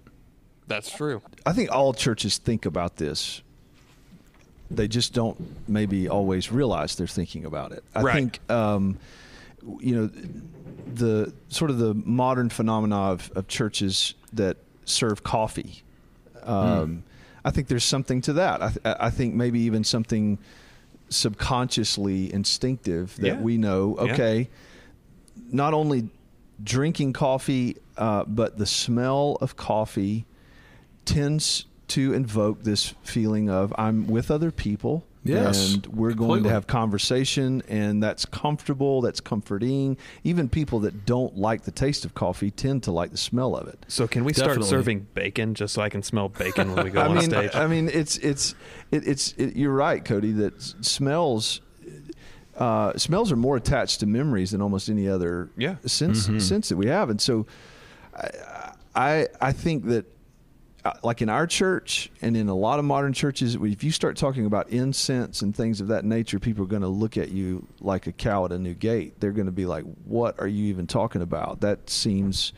That's true. I think all churches think about this. They just don't maybe always realize they're thinking about it. I Right. think, um, you know, the sort of the modern phenomena of, of churches that serve coffee. Um, I think there's something to that. I, th- I think maybe even something subconsciously instinctive that Yeah. we know. Yeah. Okay, not only drinking coffee, uh, but the smell of coffee tends to invoke this feeling of I'm with other people. Yes, and we're going to have conversation, and that's comfortable, that's comforting. Even people that don't like the taste of coffee tend to like the smell of it. So can we start serving bacon just so I can smell bacon when we *laughs* go I on mean, stage? I mean, it's it's it, it's it, you're right, Cody. That smells uh, smells are more attached to memories than almost any other Yeah. sense Mm-hmm. sense that we have, and so I I, I think that. Uh, Like in our church and in a lot of modern churches, if you start talking about incense and things of that nature, people are going to look at you like a cow at a new gate. They're going to be like, "What are you even talking about?" That seems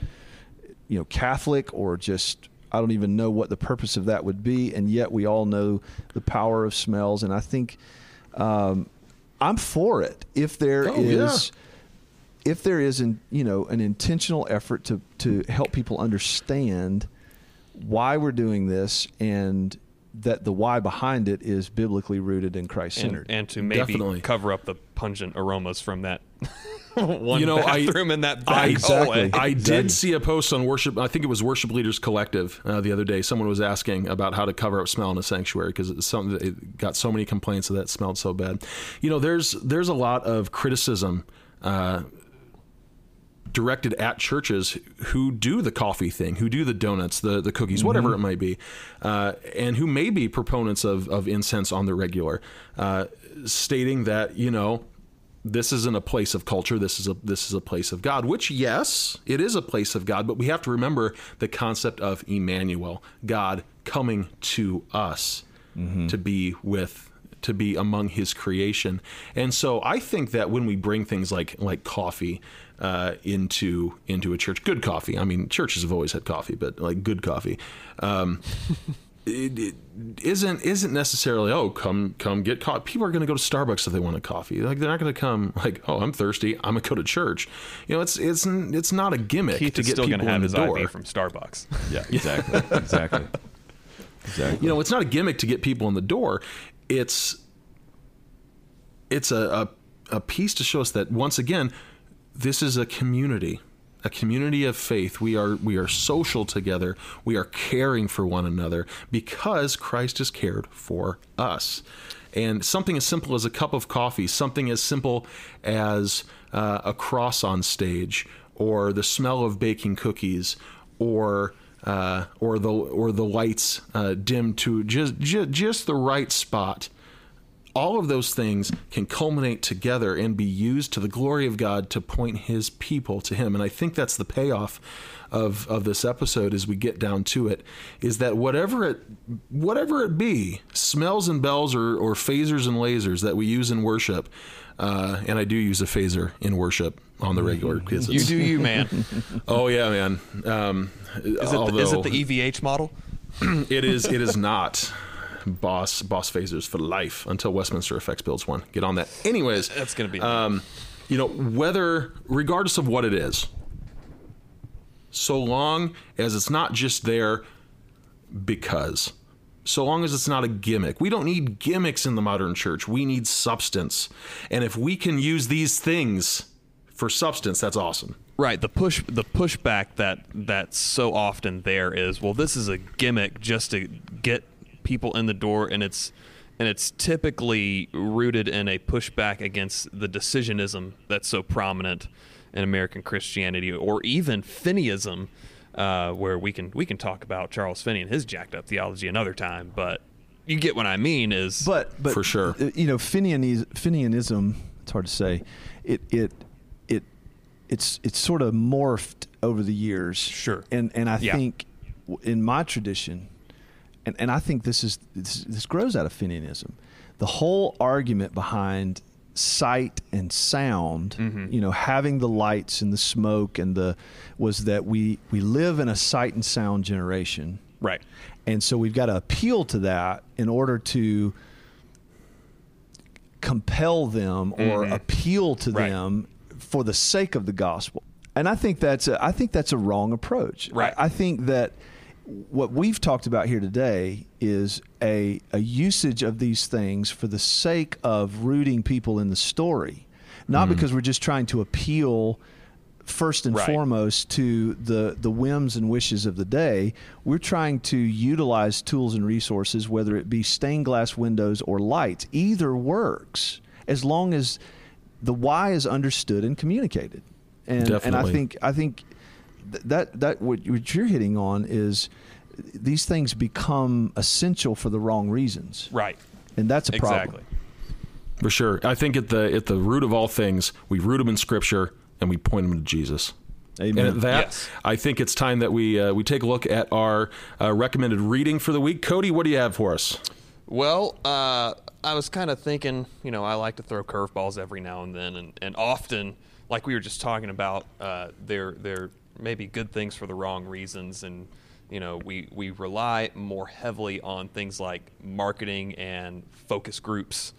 you know Catholic or just I don't even know what the purpose of that would be, and yet we all know the power of smells, and I think um, I'm for it if there is Oh, yeah. if there is an you know an intentional effort to to help people understand why we're doing this and that the why behind it is biblically rooted and Christ centered, and to maybe Definitely. cover up the pungent aromas from that *laughs* one You know, I- bathroom in that I- Exactly. hallway. I Exactly. did see a post on worship. I think it was Worship Leaders Collective uh, the other day. Someone was asking about how to cover up smell in a sanctuary because it's something that it got so many complaints that it smelled so bad. You know, there's there's a lot of criticism. Uh, directed at churches who do the coffee thing, who do the donuts, the the cookies, whatever it might be, uh, and who may be proponents of, of incense on the regular, uh, stating that you know this isn't a place of culture. This is a this is a place of God. Which yes, it is a place of God, but we have to remember the concept of Emmanuel, God coming to us to be with to be among His creation. And so I think that when we bring things like like coffee uh, into into a church, good coffee. I mean, churches have always had coffee, but like good coffee. Um, *laughs* it, it isn't isn't necessarily oh come come get coffee. People are going to go to Starbucks if they want a coffee. Like they're not going to come like oh I'm thirsty. I'm gonna go to church. You know it's it's it's not a gimmick Keith to get still people going to have in his the door. IV from Starbucks. *laughs* Yeah, exactly, exactly, *laughs* exactly. You know it's not a gimmick to get people in the door. It's it's a, a a piece to show us that once again this is a community a community of faith. We are we are social together. We are caring for one another because Christ has cared for us. And something as simple as a cup of coffee something as simple as uh, a cross on stage or the smell of baking cookies or uh, or the or the lights uh, dim to just, just just the right spot all of those things can culminate together and be used to the glory of God to point his people to him. And I think that's the payoff of, of this episode as we get down to it, is that whatever it whatever it be, smells and bells or, or phasers and lasers that we use in worship, uh, and I do use a phaser in worship on the regular because You do you, man. *laughs* Oh yeah, man. Um, Is it, the, is it the EVH model? *clears throat* it is. It is not. Boss, boss phasers for life until Westminster Effects builds one. Get on that. Anyways, That's going to be. um, you know, whether, regardless of what it is, so long as it's not just there because, so long as it's not a gimmick. We don't need gimmicks in the modern church. We need substance. And if we can use these things for substance, that's awesome. Right. The push the pushback that that's so often there is, well, this is a gimmick just to get people in the door and it's and it's typically rooted in a pushback against the decisionism that's so prominent in American Christianity or even Finneyism, uh, where we can we can talk about Charles Finney and his jacked up theology another time, but you get what I mean is But but For sure. uh, you know, Finianis, Finianism. It's hard to say. It it it it's it's sort of morphed over the years. Sure. And and I Yeah. think in my tradition, and and I think this is this, this grows out of Finianism. The whole argument behind sight and sound, Mm-hmm. you know, having the lights and the smoke and the was that we we live in a sight and sound generation. right. And so we've got to appeal to that in order to compel them or appeal to Mm-hmm. Right. them for the sake of the gospel. And I think that's a, I think that's a wrong approach. Right. I, I think that what we've talked about here today is a a usage of these things for the sake of rooting people in the story, not mm-hmm. because we're just trying to appeal first and Right. foremost to the the whims and wishes of the day. We're trying to utilize tools and resources, whether it be stained glass windows or lights. Either works as long as the why is understood and communicated. And and I think I think th- that that what, what you're hitting on is these things become essential for the wrong reasons, Right. and that's a problem. Exactly. For sure. I think at the at the root of all things, we root them in Scripture and we point them to Jesus. Amen. And at that, Yes. I think it's time that we uh, we take a look at our uh, recommended reading for the week. Cody, what do you have for us? Well, uh, I was kind of thinking, you know, I like to throw curveballs every now and then, and, and often, like we were just talking about, uh, they're they're maybe good things for the wrong reasons, and you know, we we rely more heavily on things like marketing and focus groups,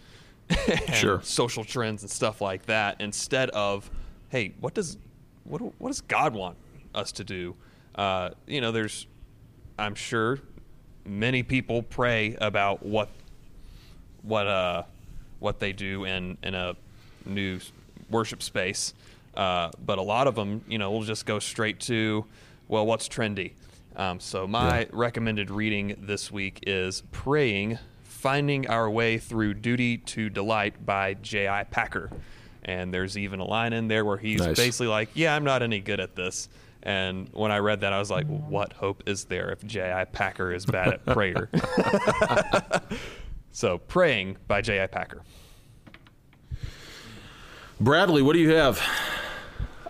*laughs* and Sure. social trends and stuff like that, instead of, hey, what does what what does God want us to do? Uh, you know, there's, I'm sure, many people pray about what what uh what they do in in a new worship space uh, but a lot of them you know will just go straight to well what's trendy um, so my recommended reading this week is praying finding our way through duty to delight by j.i packer and there's even a line in there where he's Nice. basically like yeah i'm not any good at this and when I read that, I was like, "What hope is there if J.I. Packer is bad at prayer?" *laughs* so, "Praying" by J.I. Packer. Bradley, what do you have?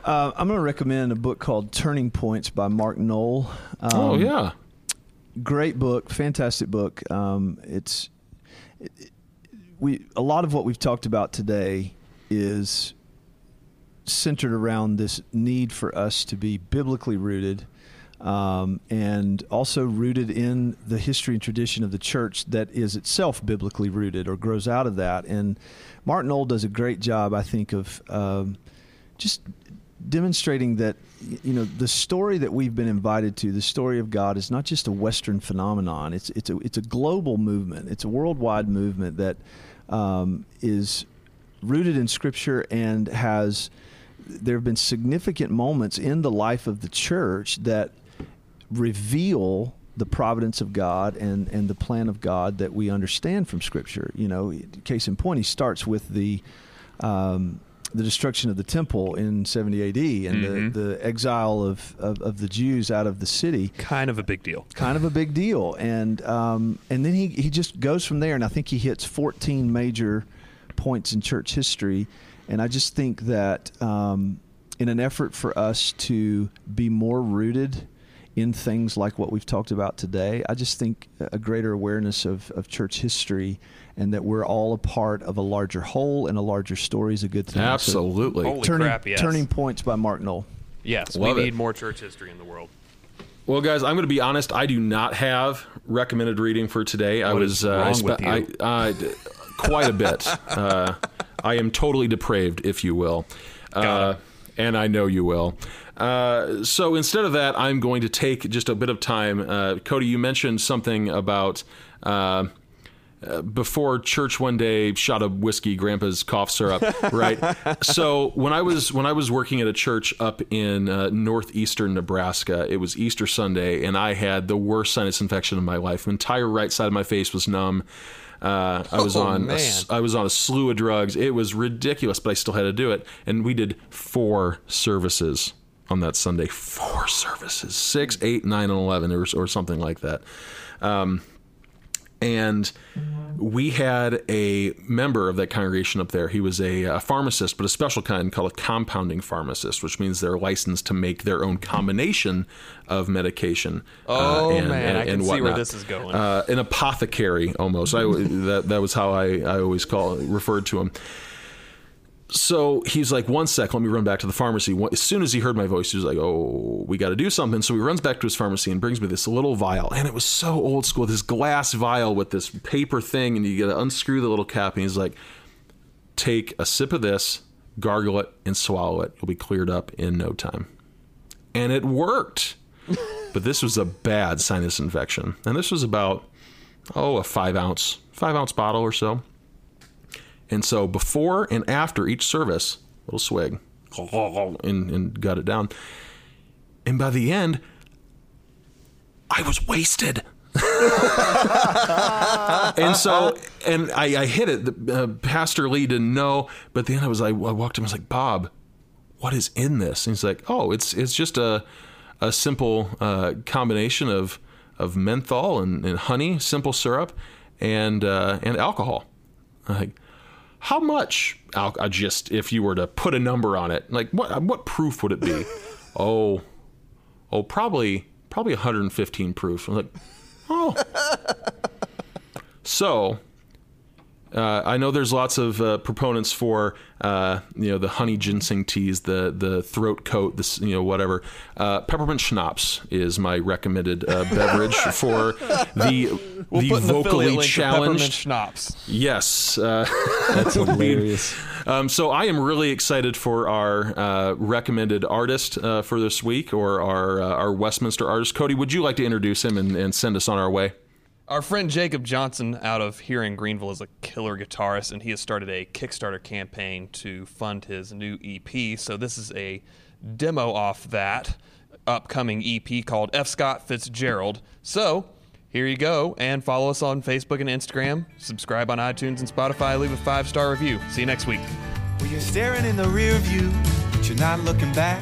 Uh, I'm going to recommend a book called Turning Points by Mark Noll. Um, oh yeah, great book, fantastic book. Um, it's it, we a lot of what we've talked about today is centered around this need for us to be biblically rooted um, and also rooted in the history and tradition of the church that is itself biblically rooted or grows out of that. And Mark Noll does a great job, I think, of um, just demonstrating that you know the story that we've been invited to, the story of God, is not just a Western phenomenon. It's it's a it's a global movement. It's a worldwide movement that um, is rooted in Scripture and has. There have been significant moments in the life of the church that reveal the providence of God and, and the plan of God that we understand from Scripture. You know, case in point, he starts with the um, the destruction of the temple in 70 AD and Mhm. the, the exile of, of, of the Jews out of the city. Kind of a big deal. Kind of a big deal, and um, and then he he just goes from there, and I think he hits 14 major points in church history, and I just think that um, in an effort for us to be more rooted in things like what we've talked about today, I just think a greater awareness of, of church history and that we're all a part of a larger whole and a larger story is a good thing. So, Absolutely. Holy turning, crap, yes. turning points by Mark Noll. Yes, Love we it. need more church history in the world. Well, guys, I'm going to be honest. I do not have recommended reading for today. I was is uh, I wrong spe- with you? I, uh, quite a bit. *laughs* Uh, I am totally depraved, if you will, uh, Got it. and I know you will. Uh, so instead of that, I'm going to take just a bit of time. Uh, Cody, you mentioned something about. Uh, uh, before church one day shot of whiskey grandpa's cough syrup *laughs* right so when i was when i was working at a church up in uh, northeastern nebraska it was easter sunday and i had the worst sinus infection of my life the entire right side of my face was numb uh, I was Oh, on a man. I was on a slew of drugs. It was ridiculous, but I still had to do it. And we did four services on that Sunday. Four services, six, eight, nine, and eleven, or, or something like that. Um, and we had a member of that congregation up there. He was a, uh pharmacist, but a special kind called a compounding pharmacist, which means they're licensed to make their own combination of medication. uh, Oh, man, I can see where this is going. Uh, an apothecary, almost. I, that that was how I, I always call referred to him. So he's like, one sec, let me run back to the pharmacy. As soon as he heard my voice, he was like, oh, we got to do something. So he runs back to his pharmacy and brings me this little vial. And it was so old school, this glass vial with this paper thing, and you got to unscrew the little cap. And he's like, take a sip of this, gargle it, and swallow it. You'll be cleared up in no time. And it worked. *laughs* but this was a bad sinus infection. And this was about, oh, a five ounce, five ounce bottle or so. And so before and after each service, little swig, *laughs* and, and got it down. And by the end, I was wasted. *laughs* and so, and I, I hit it. The, uh, Pastor Lee didn't know, but then I was like, I walked him. I was like, Bob, what is in this? And he's like, Oh, it's it's just a a simple uh, combination of of menthol and, and honey, simple syrup, and uh, and alcohol. I'm like, how much? I just if you were to put a number on it, like what what proof would it be? *laughs* oh, oh, probably probably 115 proof. I'm like, oh. *laughs* so uh, I know there's lots of uh, proponents for uh, you know the honey ginseng teas, the the throat coat, this you know whatever. Uh, peppermint schnapps is my recommended uh, *laughs* beverage for the the vocally challenged. schnapps. Yes, uh, *laughs* That's hilarious. um, so I am really excited for our uh, recommended artist uh, for this week, or our uh, our Westminster artist. Cody, would you like to introduce him and, and send us on our way? Our friend Jacob Johnson out of here in Greenville is a killer guitarist, and he has started a Kickstarter campaign to fund his new EP. So this is a demo off that upcoming EP called F. Scott Fitzgerald. So here you go, and follow us on Facebook and Instagram. Subscribe on iTunes and Spotify. Leave a five star review. See you next week. Well, you're staring in the rear view, but you're not looking back.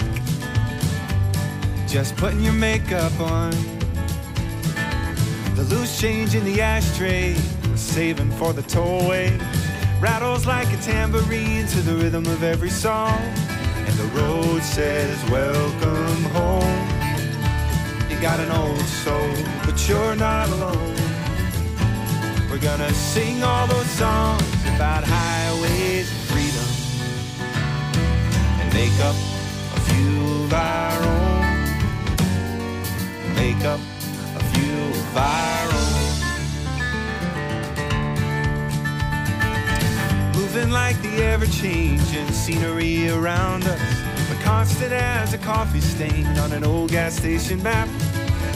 Just putting your makeup on. The loose change in the ashtray we're saving for the tollway rattles like a tambourine to the rhythm of every song. And the road says, Welcome home. You got an old soul, but you're not alone. We're gonna sing all those songs about highways and freedom and make up a few of our own. Make up viral. Moving like the ever changing scenery around us, but constant as a coffee stain on an old gas station map.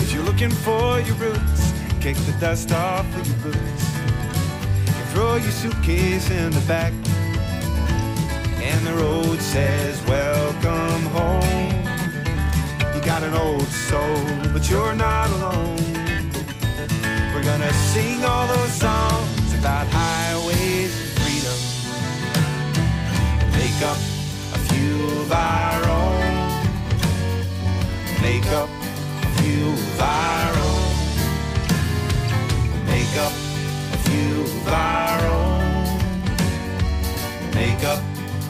If you're looking for your roots, kick the dust off of your boots and throw your suitcase in the back. And the road says, Welcome home. You got an old soul, but you're not alone. Gonna sing all those songs about highways and freedom. Make up a few of our own. Make up a few of our own. Make up a few of our own. Make up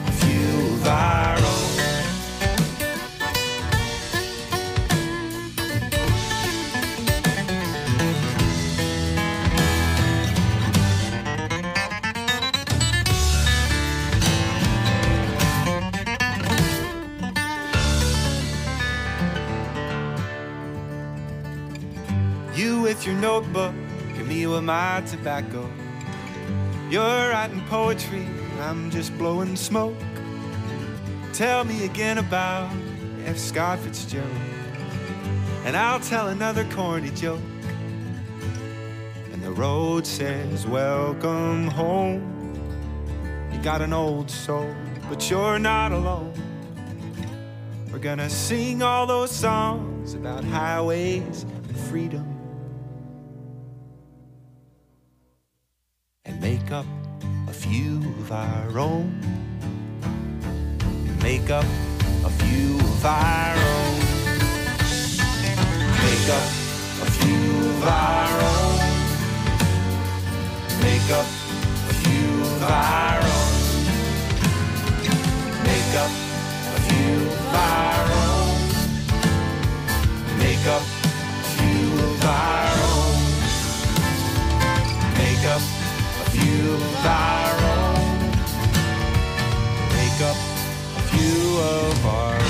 a few of our own. Your notebook, and me with my tobacco. You're writing poetry, I'm just blowing smoke. Tell me again about F. Scott Fitzgerald, and I'll tell another corny joke. And the road says, Welcome home. You got an old soul, but you're not alone. We're gonna sing all those songs about highways and freedom. Make up a few of our own. Make up a few of our own. Make up a few of our own. Make up a few of our own. Make up a few of our own. Make up of our own. Make up a few of our